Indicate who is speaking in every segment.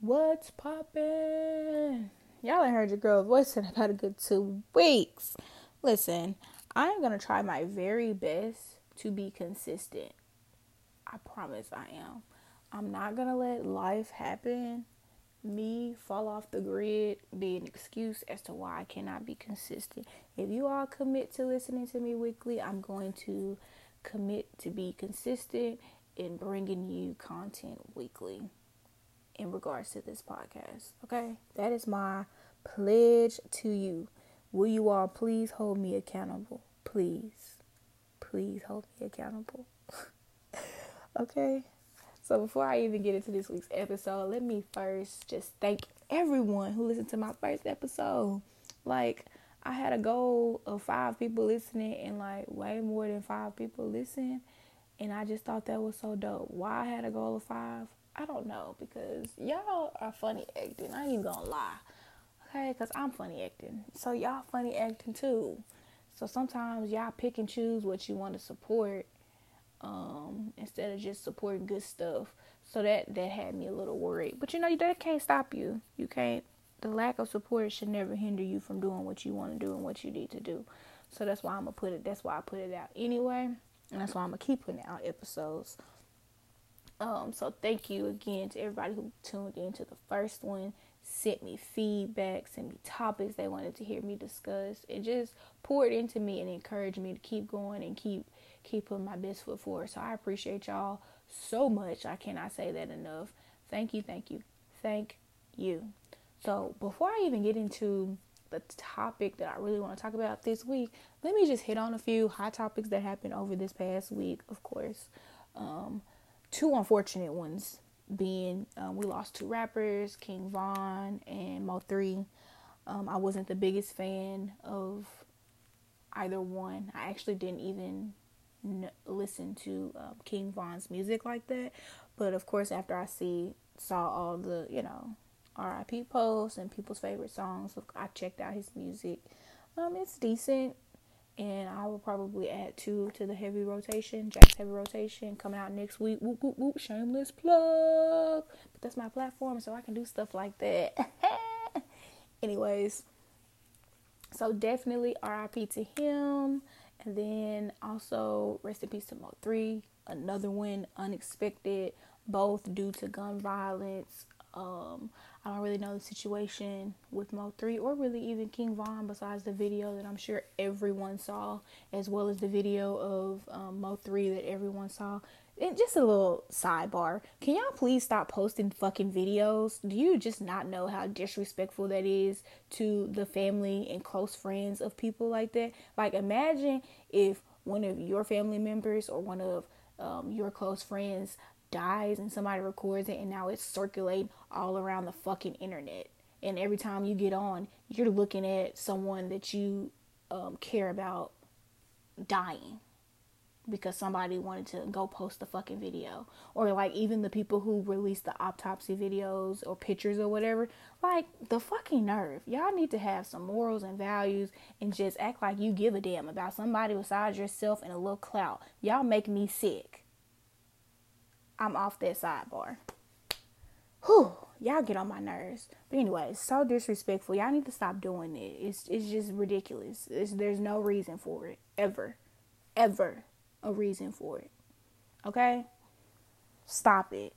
Speaker 1: What's poppin'? Y'all ain't heard your girl voice in about a good two weeks. Listen, I am gonna try my very best to be consistent. I promise I am. I'm not gonna let life happen, me fall off the grid, be an excuse as to why I cannot be consistent. If you all commit to listening to me weekly, I'm going to commit to be consistent in bringing you content weekly in regards to this podcast. Okay? That is my pledge to you. Will you all please hold me accountable? Please. Please hold me accountable. okay? So before I even get into this week's episode, let me first just thank everyone who listened to my first episode. Like, I had a goal of five people listening, and like way more than five people listen. And I just thought that was so dope. Why I had a goal of five, I don't know because y'all are funny acting. I ain't even gonna lie, okay? Because I'm funny acting, so y'all funny acting too. So sometimes y'all pick and choose what you want to support um, instead of just supporting good stuff. So that that had me a little worried. But you know that can't stop you. You can't. The lack of support should never hinder you from doing what you want to do and what you need to do. So that's why I'm gonna put it. That's why I put it out anyway, and that's why I'm gonna keep putting out episodes. Um, so thank you again to everybody who tuned in to the first one, sent me feedback, sent me topics they wanted to hear me discuss. It just poured into me and encouraged me to keep going and keep keep putting my best foot forward. So I appreciate y'all so much. I cannot say that enough. Thank you, thank you, thank you. So before I even get into the topic that I really want to talk about this week, let me just hit on a few hot topics that happened over this past week, of course. Um, two unfortunate ones being um, we lost two rappers, King Von and Mo3. Um, I wasn't the biggest fan of either one. I actually didn't even n- listen to um, King Von's music like that. But of course, after I see saw all the you know RIP posts and people's favorite songs, I checked out his music. Um, it's decent and I will probably add two to the heavy rotation, Jack's heavy rotation coming out next week. Whoop whoop whoop, shameless plug. But that's my platform, so I can do stuff like that. Anyways, so definitely RIP to him, and then also rest in peace to Mo three, another one unexpected, both due to gun violence. Um, I don't really know the situation with Mo3 or really even King Von besides the video that I'm sure everyone saw, as well as the video of um, Mo3 that everyone saw. And just a little sidebar. Can y'all please stop posting fucking videos? Do you just not know how disrespectful that is to the family and close friends of people like that? Like, imagine if one of your family members or one of um, your close friends dies and somebody records it and now it's circulating all around the fucking internet. And every time you get on, you're looking at someone that you um, care about dying because somebody wanted to go post the fucking video. Or like even the people who release the autopsy videos or pictures or whatever. Like the fucking nerve. Y'all need to have some morals and values and just act like you give a damn about somebody besides yourself and a little clout. Y'all make me sick. I'm off that sidebar. Whew, y'all get on my nerves. But anyway, so disrespectful. Y'all need to stop doing it. It's it's just ridiculous. It's, there's no reason for it ever, ever a reason for it. Okay, stop it.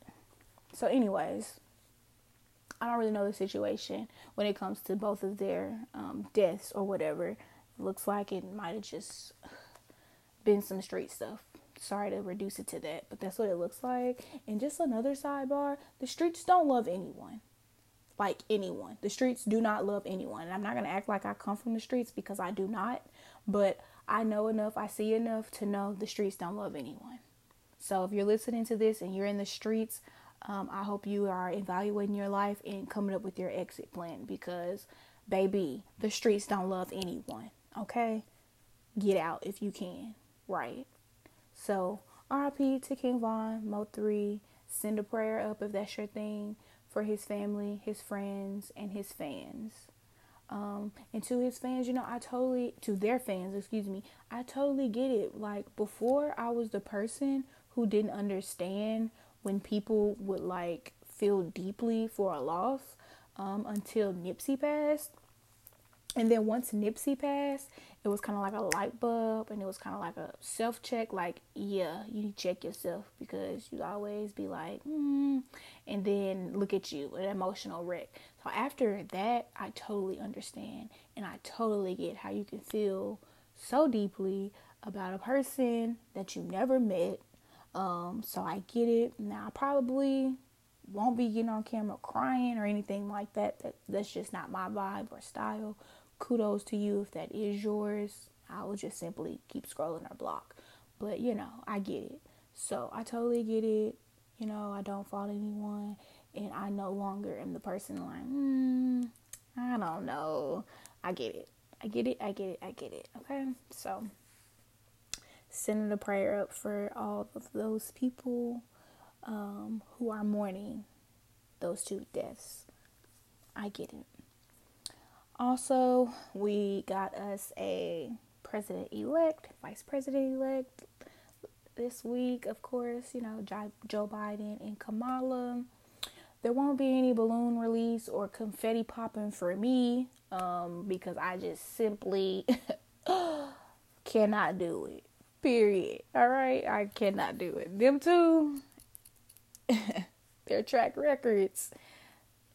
Speaker 1: So, anyways, I don't really know the situation when it comes to both of their um, deaths or whatever. Looks like it might have just been some street stuff sorry to reduce it to that, but that's what it looks like. And just another sidebar the streets don't love anyone. Like anyone. The streets do not love anyone. And I'm not going to act like I come from the streets because I do not. But I know enough, I see enough to know the streets don't love anyone. So if you're listening to this and you're in the streets, um, I hope you are evaluating your life and coming up with your exit plan because, baby, the streets don't love anyone. Okay? Get out if you can. Right. So, RIP to King Von, Mo3. Send a prayer up if that's your thing for his family, his friends, and his fans. Um, and to his fans, you know, I totally, to their fans, excuse me, I totally get it. Like, before, I was the person who didn't understand when people would like feel deeply for a loss um, until Nipsey passed. And then once Nipsey passed, it was kind of like a light bulb and it was kind of like a self check like, yeah, you check yourself because you always be like, hmm, and then look at you, an emotional wreck. So after that, I totally understand and I totally get how you can feel so deeply about a person that you never met. Um, so I get it. Now I probably won't be getting on camera crying or anything like that. that that's just not my vibe or style. Kudos to you if that is yours. I will just simply keep scrolling or block. But you know, I get it. So I totally get it. You know, I don't fault anyone, and I no longer am the person like, hmm, I don't know. I get it. I get it. I get it. I get it. Okay. So sending a prayer up for all of those people um, who are mourning those two deaths. I get it. Also, we got us a president elect, vice president elect this week, of course, you know, Joe Biden and Kamala. There won't be any balloon release or confetti popping for me um, because I just simply cannot do it. Period. All right, I cannot do it. Them two, their track records.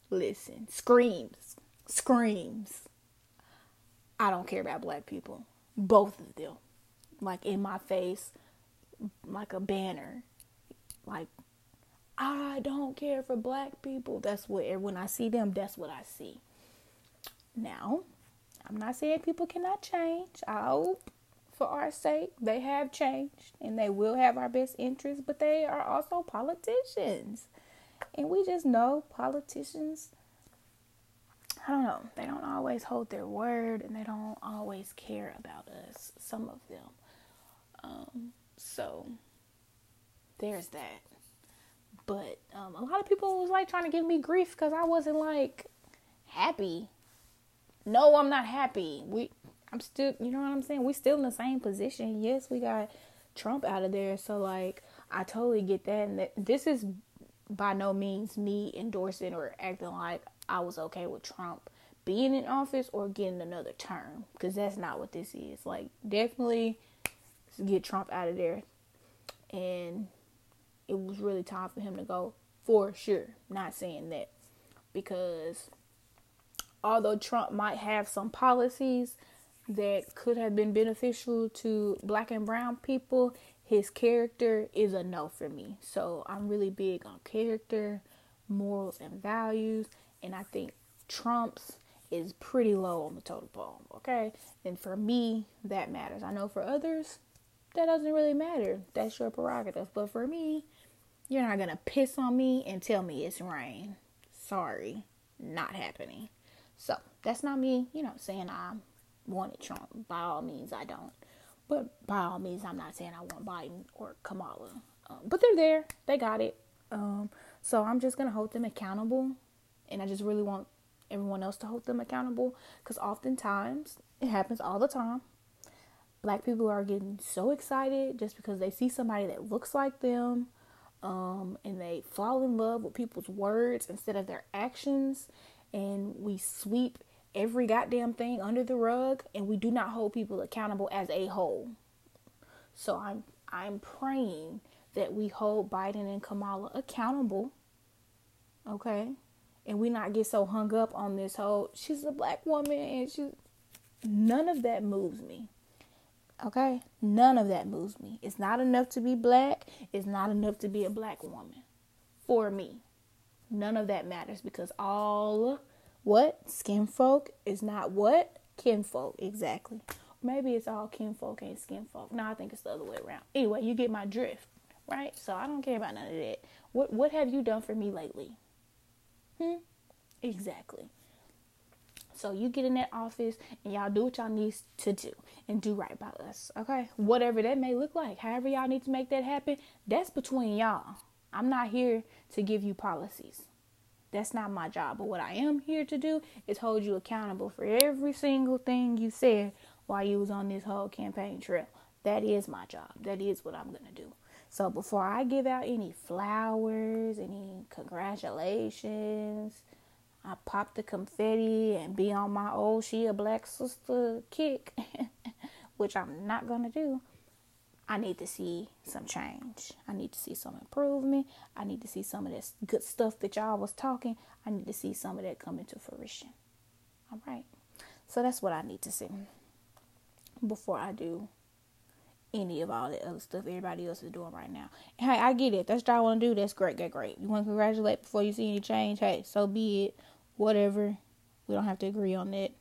Speaker 1: Listen, screams, screams. I don't care about black people. Both of them, like in my face, like a banner. Like I don't care for black people. That's what when I see them, that's what I see. Now, I'm not saying people cannot change. I hope for our sake. They have changed and they will have our best interests, but they are also politicians. And we just know politicians, I don't know, they don't always hold their word and they don't always care about us, some of them. Um, so there's that. But um, a lot of people was like trying to give me grief because I wasn't like happy. No, I'm not happy. We I'm still, you know what I'm saying? We're still in the same position. Yes, we got Trump out of there. So like, I totally get that. And that, this is by no means me endorsing or acting like I was okay with Trump being in office or getting another term because that's not what this is. Like, definitely get Trump out of there. And it was really time for him to go for sure. Not saying that because although Trump might have some policies that could have been beneficial to black and brown people, his character is a no for me. So I'm really big on character, morals, and values. And I think Trump's is pretty low on the totem pole. Okay. And for me, that matters. I know for others, that doesn't really matter. That's your prerogative. But for me, you're not going to piss on me and tell me it's rain. Sorry. Not happening. So that's not me, you know, saying I'm wanted Trump. By all means, I don't. But by all means, I'm not saying I want Biden or Kamala. Um, but they're there. They got it. Um, so I'm just going to hold them accountable. And I just really want everyone else to hold them accountable. Because oftentimes, it happens all the time. Black people are getting so excited just because they see somebody that looks like them. Um, and they fall in love with people's words instead of their actions. And we sweep every goddamn thing under the rug and we do not hold people accountable as a whole. So I'm I'm praying that we hold Biden and Kamala accountable. Okay? And we not get so hung up on this whole she's a black woman and she none of that moves me. Okay? None of that moves me. It's not enough to be black. It's not enough to be a black woman. For me. None of that matters because all what? Skinfolk is not what? Kinfolk, exactly. Maybe it's all kinfolk ain't skinfolk. No, I think it's the other way around. Anyway, you get my drift, right? So I don't care about none of that. What what have you done for me lately? Hmm? Exactly. So you get in that office and y'all do what y'all need to do and do right by us. Okay? Whatever that may look like. However y'all need to make that happen, that's between y'all. I'm not here to give you policies. That's not my job. But what I am here to do is hold you accountable for every single thing you said while you was on this whole campaign trail. That is my job. That is what I'm gonna do. So before I give out any flowers, any congratulations, I pop the confetti and be on my old she a black sister kick, which I'm not gonna do. I need to see some change. I need to see some improvement. I need to see some of this good stuff that y'all was talking. I need to see some of that come into fruition. All right. So that's what I need to see before I do any of all the other stuff everybody else is doing right now. Hey, I get it. That's what I want to do. That's great, great, great. You want to congratulate before you see any change? Hey, so be it. Whatever. We don't have to agree on that.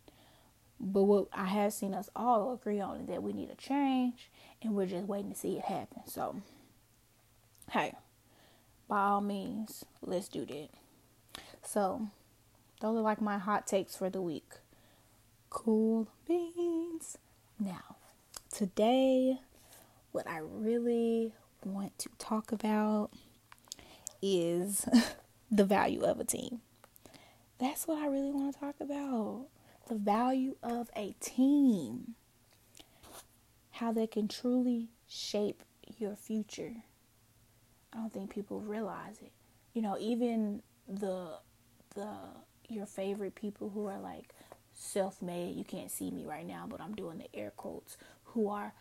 Speaker 1: But what I have seen us all agree on is that we need a change and we're just waiting to see it happen. So, hey, by all means, let's do that. So, those are like my hot takes for the week. Cool beans. Now, today, what I really want to talk about is the value of a team. That's what I really want to talk about. The value of a team. How they can truly shape your future. I don't think people realize it. You know, even the the your favorite people who are like self-made. You can't see me right now, but I'm doing the air quotes who are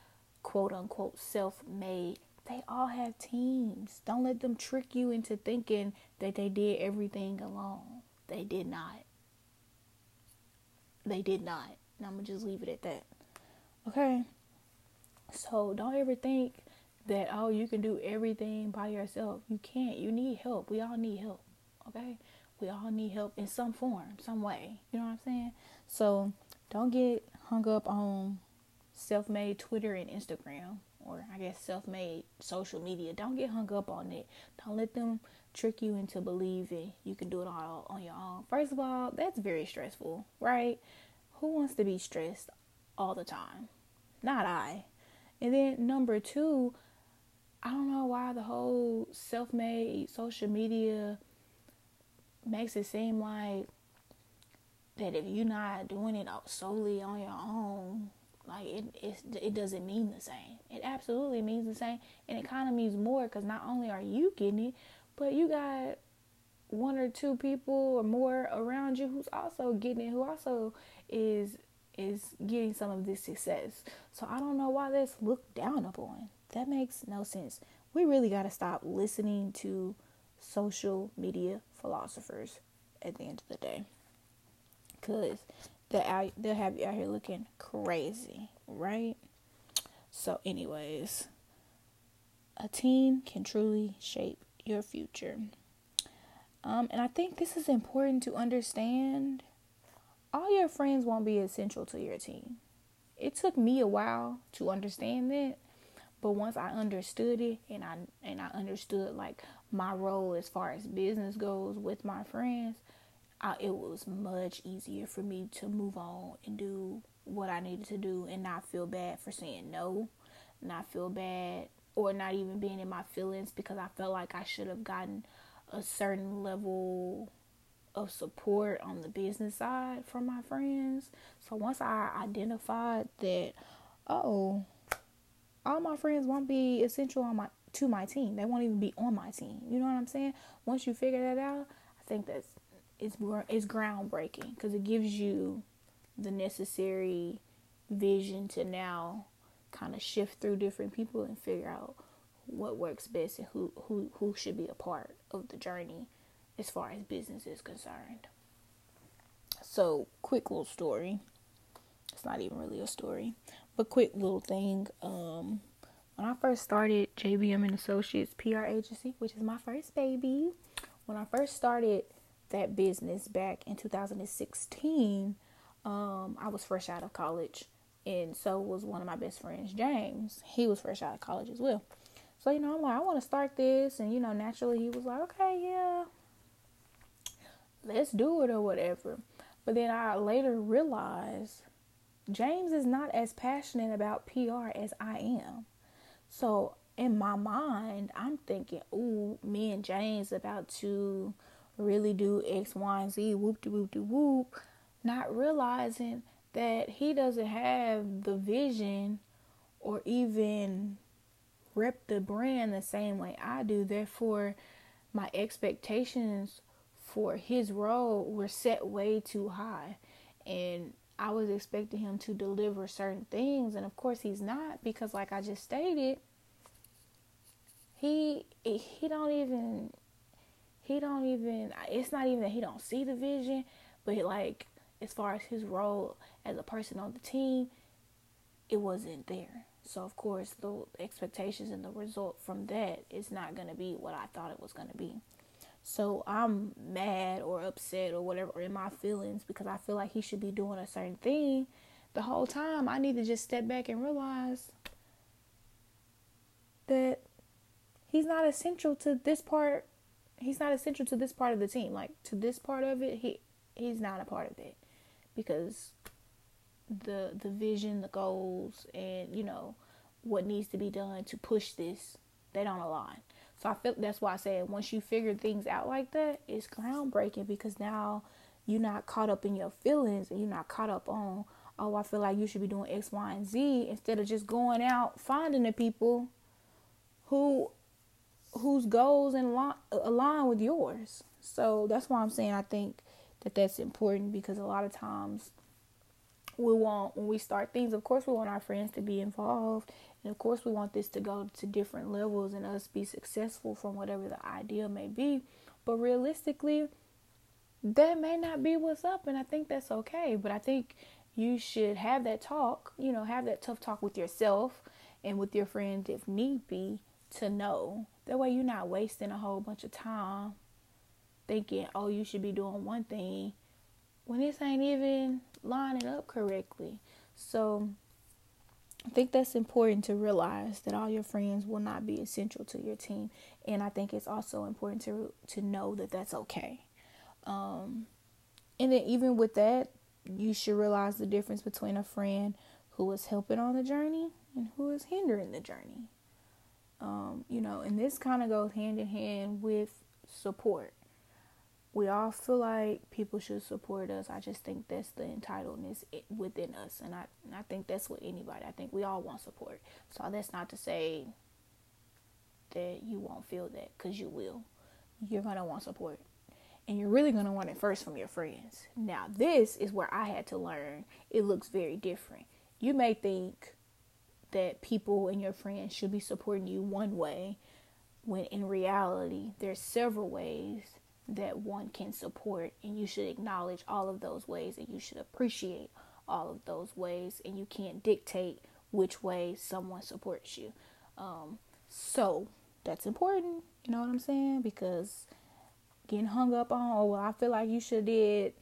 Speaker 1: quote unquote self-made. They all have teams. Don't let them trick you into thinking that they did everything alone. They did not. They did not. And I'm going to just leave it at that. Okay? So don't ever think that, oh, you can do everything by yourself. You can't. You need help. We all need help. Okay? We all need help in some form, some way. You know what I'm saying? So don't get hung up on self made Twitter and Instagram, or I guess self made social media. Don't get hung up on it. Don't let them trick you into believing you can do it all on your own. First of all, that's very stressful, right? Who wants to be stressed all the time? Not I. And then number two, I don't know why the whole self made social media makes it seem like that if you're not doing it solely on your own, like it, it, doesn't mean the same. It absolutely means the same, and it kind of means more because not only are you getting it, but you got one or two people or more around you who's also getting it, who also is is getting some of this success. So I don't know why that's looked down upon. That makes no sense. We really got to stop listening to social media philosophers at the end of the day. Cause they out they'll have you out here looking crazy, right? So anyways, a teen can truly shape your future. Um, and I think this is important to understand. All your friends won't be essential to your team. It took me a while to understand that, but once I understood it and I and I understood like my role as far as business goes with my friends, I, it was much easier for me to move on and do what I needed to do and not feel bad for saying no, not feel bad or not even being in my feelings because I felt like I should have gotten a certain level of support on the business side from my friends. So once I identified that, oh, all my friends won't be essential on my to my team. They won't even be on my team. You know what I'm saying? Once you figure that out, I think that's it's it's groundbreaking because it gives you the necessary vision to now kind of shift through different people and figure out what works best and who who who should be a part of the journey as far as business is concerned. So, quick little story. It's not even really a story, but quick little thing. Um, when I first started JBM and Associates PR agency, which is my first baby, when I first started that business back in 2016, um, I was fresh out of college, and so was one of my best friends, James. He was fresh out of college as well. So you know, I'm like, I want to start this, and you know, naturally he was like, okay, yeah, let's do it or whatever. But then I later realized James is not as passionate about PR as I am. So in my mind, I'm thinking, ooh, me and James about to really do X, Y, and Z, whoop de whoop de whoop, not realizing that he doesn't have the vision or even rep the brand the same way I do. Therefore, my expectations for his role were set way too high. And I was expecting him to deliver certain things. And of course, he's not because, like I just stated, he he don't even he don't even it's not even that he don't see the vision but like as far as his role as a person on the team it wasn't there. So of course the expectations and the result from that is not going to be what i thought it was going to be. So i'm mad or upset or whatever or in my feelings because i feel like he should be doing a certain thing the whole time. I need to just step back and realize that he's not essential to this part he's not essential to this part of the team. Like to this part of it, he he's not a part of it because the the vision, the goals, and you know what needs to be done to push this, they don't align. So I feel that's why I said once you figure things out like that, it's groundbreaking because now you're not caught up in your feelings and you're not caught up on oh I feel like you should be doing X, Y, and Z instead of just going out finding the people who whose goals and align with yours. So that's why I'm saying I think that that's important because a lot of times we want when we start things, of course we want our friends to be involved and of course we want this to go to different levels and us be successful from whatever the idea may be. But realistically, that may not be what's up and I think that's okay. But I think you should have that talk, you know, have that tough talk with yourself and with your friends if need be to know that way you're not wasting a whole bunch of time thinking, oh, you should be doing one thing when this ain't even lining up correctly. So I think that's important to realize that all your friends will not be essential to your team, and I think it's also important to to know that that's okay. Um, and then even with that, you should realize the difference between a friend who is helping on the journey and who is hindering the journey. Um, you know, and this kind of goes hand in hand with support. We all feel like people should support us. I just think that's the entitledness within us, and I and I think that's what anybody. I think we all want support. So that's not to say that you won't feel that, because you will. You're gonna want support, and you're really gonna want it first from your friends. Now, this is where I had to learn. It looks very different. You may think that people and your friends should be supporting you one way when in reality there's several ways that one can support and you should acknowledge all of those ways and you should appreciate all of those ways and you can't dictate which way someone supports you. Um, so that's important you know what i'm saying? Because getting hung up on oh well i feel like you should did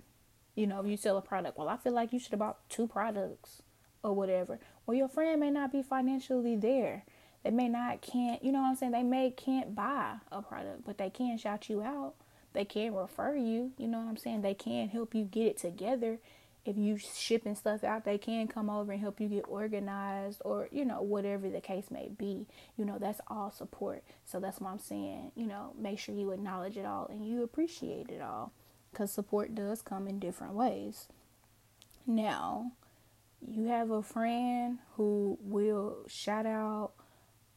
Speaker 1: you know if you sell a product well i feel like you should have bought two products or whatever well, your friend may not be financially there. They may not can't, you know what I'm saying? They may can't buy a product, but they can shout you out. They can refer you, you know what I'm saying? They can help you get it together. If you shipping stuff out, they can come over and help you get organized or, you know, whatever the case may be. You know, that's all support. So that's what I'm saying, you know, make sure you acknowledge it all and you appreciate it all because support does come in different ways. Now, you have a friend who will shout out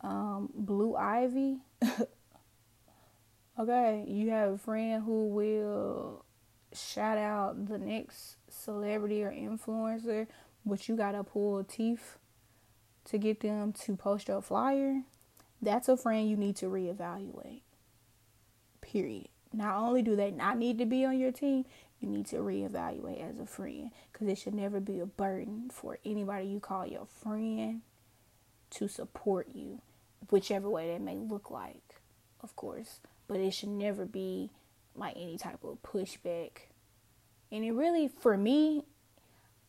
Speaker 1: um, Blue Ivy. okay, you have a friend who will shout out the next celebrity or influencer, but you gotta pull teeth to get them to post your flyer. That's a friend you need to reevaluate. Period. Not only do they not need to be on your team, you need to reevaluate as a friend because it should never be a burden for anybody you call your friend to support you, whichever way that may look like, of course. But it should never be like any type of pushback. And it really, for me,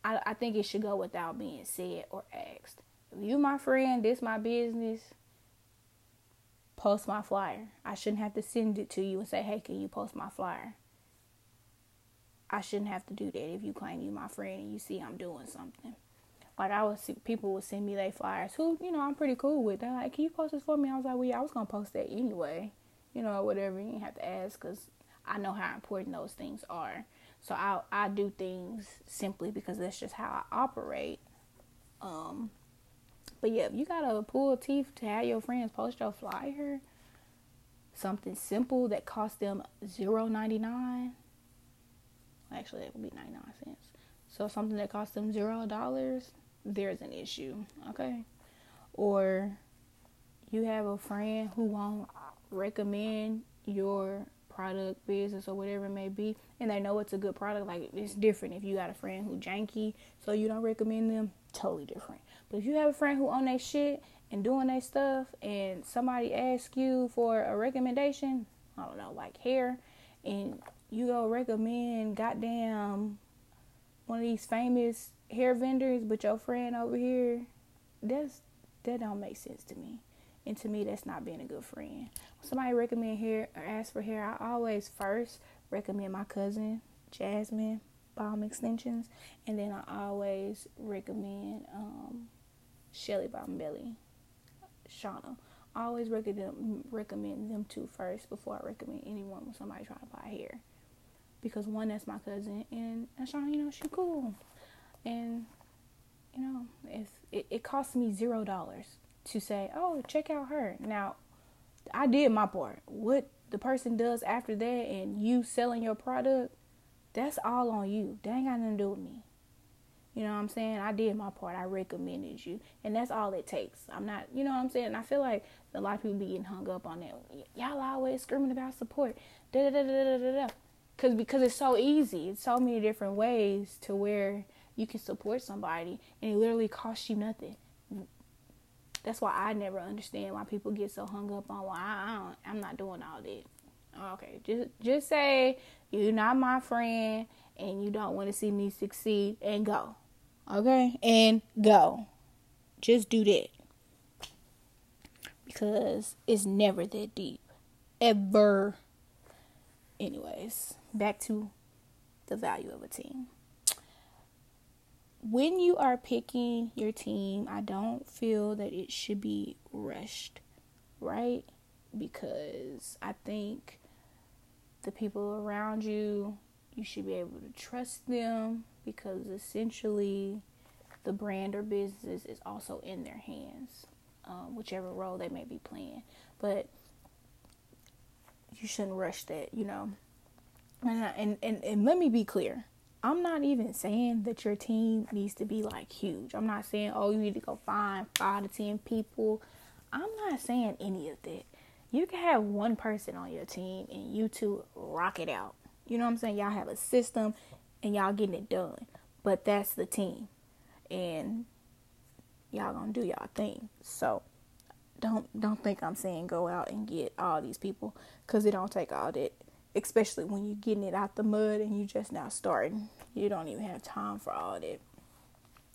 Speaker 1: I, I think it should go without being said or asked. If you my friend, this my business, post my flyer. I shouldn't have to send it to you and say, hey, can you post my flyer? I shouldn't have to do that if you claim you my friend and you see I'm doing something. Like I was, people would send me their flyers, who you know I'm pretty cool with. They're like, "Can you post this for me?" I was like, "Well, yeah, I was gonna post that anyway." You know, whatever. You didn't have to ask because I know how important those things are. So I I do things simply because that's just how I operate. Um, But yeah, if you gotta pull teeth to have your friends post your flyer, something simple that cost them zero ninety nine. Actually, it would be ninety nine cents. So something that cost them zero dollars, there's an issue. Okay, or you have a friend who won't recommend your product, business, or whatever it may be, and they know it's a good product. Like it's different if you got a friend who janky, so you don't recommend them. Totally different. But if you have a friend who own their shit and doing their stuff, and somebody asks you for a recommendation, I don't know, like hair, and you go recommend goddamn one of these famous hair vendors, but your friend over here, that's that don't make sense to me. And to me, that's not being a good friend. When somebody recommend hair or ask for hair, I always first recommend my cousin Jasmine Balm Extensions, and then I always recommend um, Shelly Balm Belly, Shauna. I always recommend recommend them two first before I recommend anyone when somebody trying to buy hair, because one that's my cousin, and, and Shauna, you know, she cool, and you know, if it, it costs me zero dollars to say, oh, check out her. Now, I did my part. What the person does after that and you selling your product, that's all on you. That ain't got nothing to do with me. You know what I'm saying? I did my part. I recommended you. And that's all it takes. I'm not, you know what I'm saying? I feel like a lot of people be getting hung up on that. Y'all always screaming about support. Da da da da da da. Cause because it's so easy. It's so many different ways to where you can support somebody and it literally costs you nothing. That's why I never understand why people get so hung up on why I, I am not doing all that. Okay, just just say you're not my friend and you don't want to see me succeed and go. Okay? And go. Just do that. Because it's never that deep. Ever. Anyways, back to the value of a team when you are picking your team, I don't feel that it should be rushed, right? Because I think the people around you, you should be able to trust them because essentially the brand or business is also in their hands, um, whichever role they may be playing. But you shouldn't rush that, you know. And, and, and, and let me be clear I'm not even saying that your team needs to be like huge. I'm not saying, oh, you need to go find five to ten people. I'm not saying any of that. You can have one person on your team and you two rock it out. You know what I'm saying? Y'all have a system and y'all getting it done. But that's the team. And y'all gonna do y'all thing. So don't don't think I'm saying go out and get all these people because it don't take all that especially when you're getting it out the mud and you just now starting. You don't even have time for all that.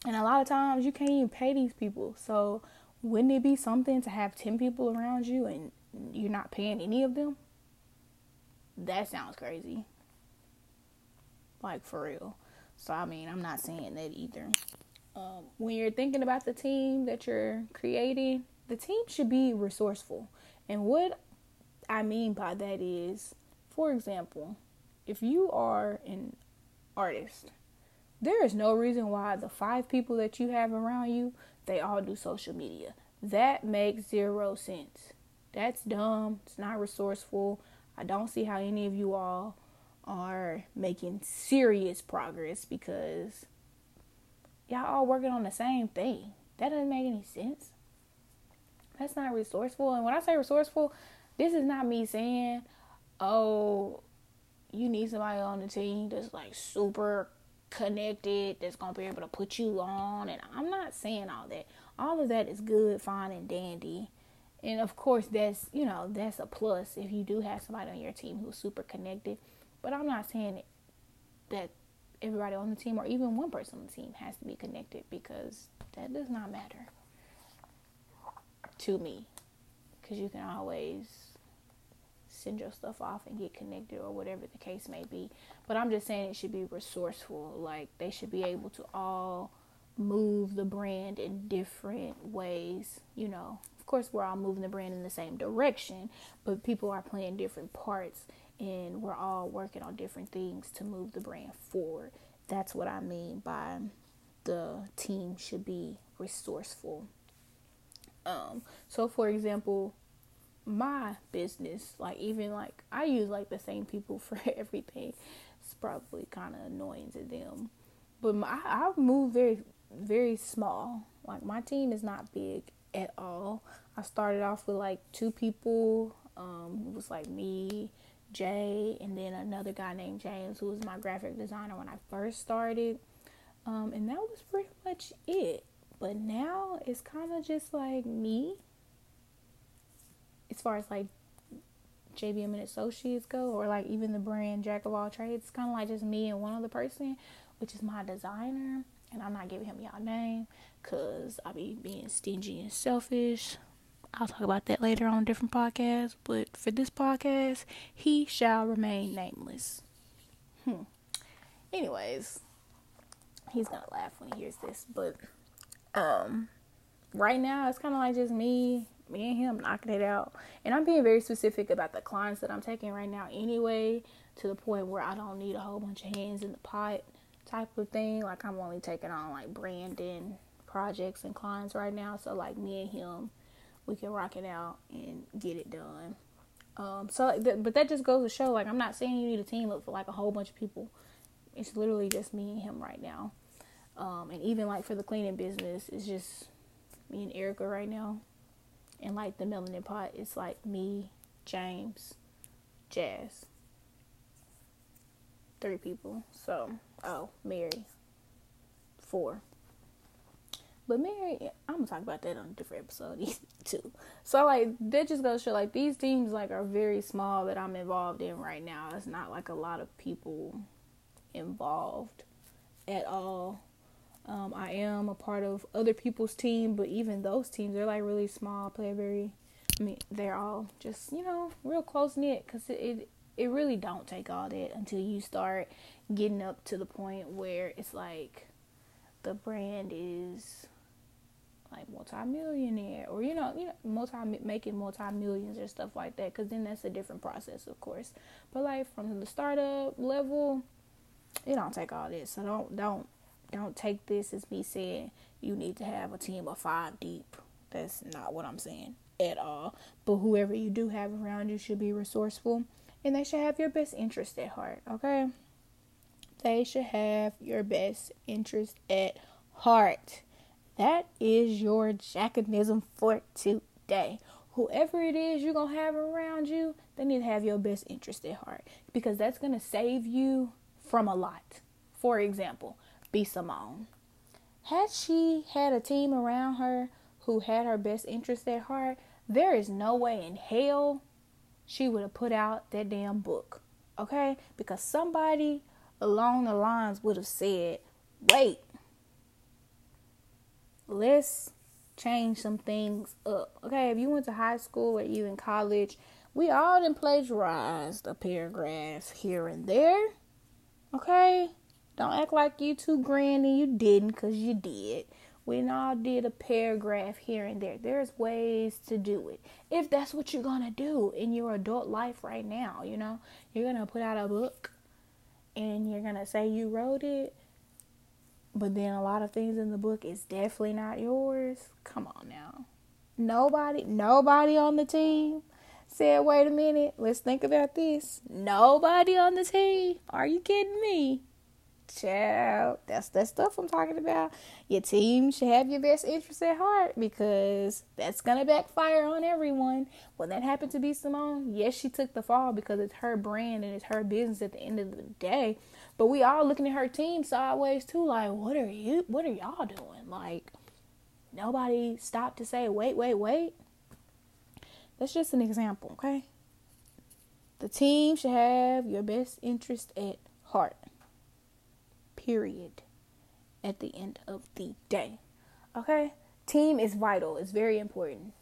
Speaker 1: And a lot of times you can't even pay these people. So wouldn't it be something to have 10 people around you and you're not paying any of them? That sounds crazy. Like for real. So I mean, I'm not saying that either. Um, when you're thinking about the team that you're creating, the team should be resourceful. And what I mean by that is for example, if you are an artist, there is no reason why the five people that you have around you, they all do social media. That makes zero sense. That's dumb. It's not resourceful. I don't see how any of you all are making serious progress because y'all all working on the same thing. That doesn't make any sense. That's not resourceful. And when I say resourceful, this is not me saying, oh, you need somebody on the team that's like super connected, that's gonna be able to put you on. And I'm not saying all that. All of that is good, fine, and dandy. And of course, that's you know that's a plus if you do have somebody on your team who's super connected. But I'm not saying that everybody on the team or even one person on the team has to be connected because that does not matter to me. Because you can always send your stuff off and get connected or whatever the case may be. But I'm just saying it should be resourceful. Like they should be able to all move the brand in different ways. You know, of course, we're all moving the brand in the same direction, but people are playing different parts and we're all working on different things to move the brand forward. That's what I mean by the team should be resourceful. Um, so for example, my business, like even like I use like the same people for everything. It's probably kind of annoying to them, but my, I, move very very small. Like my team is not big at all. I started off with like two people. Um, it was like me, Jay, and then another guy named James, who was my graphic designer when I first started. Um, and that was pretty much it. But now it's kind of just like me, as far as like JBM and Associates go, or like even the brand Jack of All Trades. It's kind of like just me and one other person, which is my designer. And I'm not giving him y'all name because I be being stingy and selfish. I'll talk about that later on a different podcast. But for this podcast, he shall remain nameless. Hmm. Anyways, he's gonna laugh when he hears this. But um, right now it's kind of like just me, me and him knocking it out. And I'm being very specific about the clients that I'm taking right now, anyway, to the point where I don't need a whole bunch of hands in the pot type of thing. Like I'm only taking on like branding projects and clients right now. So like me and him we can rock it out and get it done. Um, so, but that just goes to show, like, I'm not saying you need a team up for like a whole bunch of people. It's literally just me and him right now. Um, and even like for the cleaning business, it's just me and Erica right now. And like the melanin pot, it's like me, James, Jazz. Three people. So, oh, Mary. Four. But Mary, I'm gonna talk about that on a different episode too. So like that just goes to show like these teams like are very small that I'm involved in right now. It's not like a lot of people involved at all. Um, I am a part of other people's team, but even those teams they're like really small. Play very, I mean they're all just you know real close knit because it, it it really don't take all that until you start getting up to the point where it's like the brand is like multi-millionaire or you know you know multi making multi-millions or stuff like that because then that's a different process of course. But like from the startup level it don't take all this. So don't don't don't take this as me saying you need to have a team of five deep. That's not what i'm saying at all. But whoever you do have around you should be resourceful and they should have your best interest at heart okay? They should have your best interest at heart that is your jackanism for today. Whoever it is you're going to have around you, they need to have your best interest at heart because that's going to save you from a lot. For example, B. Simone. Had she had a team around her who had her best interest at heart, there is no way in hell she would have put out that damn book. Okay? Because somebody along the lines would have said, wait, let's change some things up. Okay, if you went to high school or even college, we all didn't plagiarize the paragraphs here and there. Okay? Don't act like you too grand and you didn't because you did. We all did a paragraph here and there. There's ways to do it. If that's what you're going to do in your adult life right now, you know, you're going to put out a book and you're going to say you wrote it but then a lot of things in the book is definitely not yours. Come on now. Nobody, nobody on the team said, wait a minute, let's think about this. Nobody on the team. Are you kidding me? Child, that's that stuff I'm talking about. Your team should have your best interest at heart because that's gonna backfire on everyone. When that happened to B. Simone, yes, she took the fall because it's her brand and it's her business at the end of the day. But we all looking at her team sideways too, like, what are you what are y'all doing? Like nobody stopped to say, wait, wait, wait. That's just an example, okay? The team should have your best interest at heart. Period. At the end of the day. Okay? Team is vital. It's very important.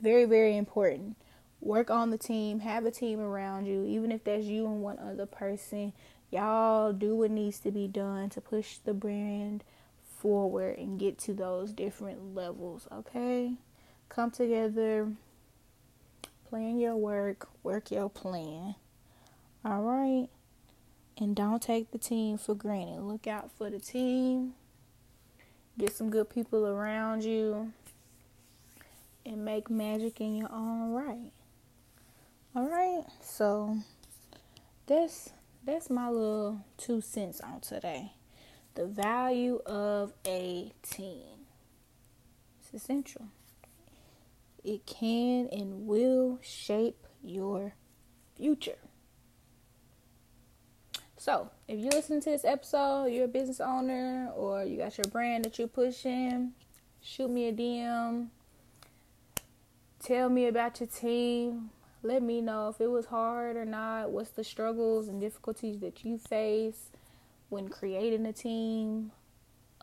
Speaker 1: Very, very important. Work on the team. Have a team around you. Even if that's you and one other person y'all do what needs to be done to push the brand forward and get to those different levels, okay? Come together, plan your work, work your plan. All right? And don't take the team for granted. Look out for the team. Get some good people around you. and make magic in your own right. All right, so that's that's my little two cents on today. The value of a team. It's essential. It can and will shape your future. So, if you listen to this episode, you're a business owner or you got your brand that you're pushing, shoot me a DM. Tell me about your team. Let me know if it was hard or not. What's the struggles and difficulties that you face when creating a team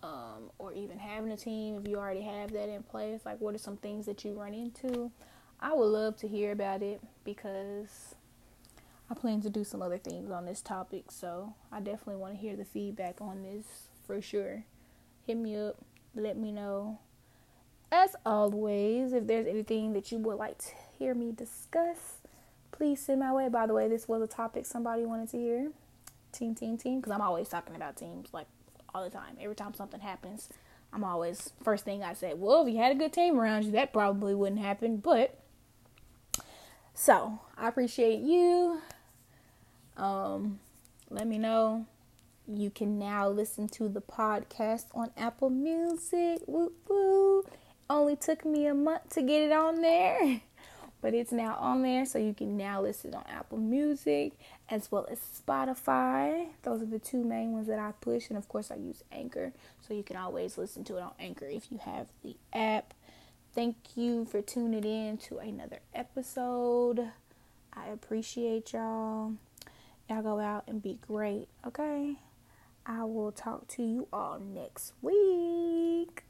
Speaker 1: um, or even having a team if you already have that in place? Like, what are some things that you run into? I would love to hear about it because I plan to do some other things on this topic, so I definitely want to hear the feedback on this for sure. Hit me up, let me know. As always, if there's anything that you would like to hear me discuss, please send my way. By the way, this was a topic somebody wanted to hear. Team, team, team, because I'm always talking about teams like all the time. Every time something happens, I'm always first thing I say, well, if you had a good team around you, that probably wouldn't happen. But so I appreciate you. Um, let me know. You can now listen to the podcast on Apple Music. Woo woo. Only took me a month to get it on there, but it's now on there, so you can now listen on Apple Music as well as Spotify. Those are the two main ones that I push, and of course, I use Anchor, so you can always listen to it on Anchor if you have the app. Thank you for tuning in to another episode. I appreciate y'all. Y'all go out and be great, okay? I will talk to you all next week.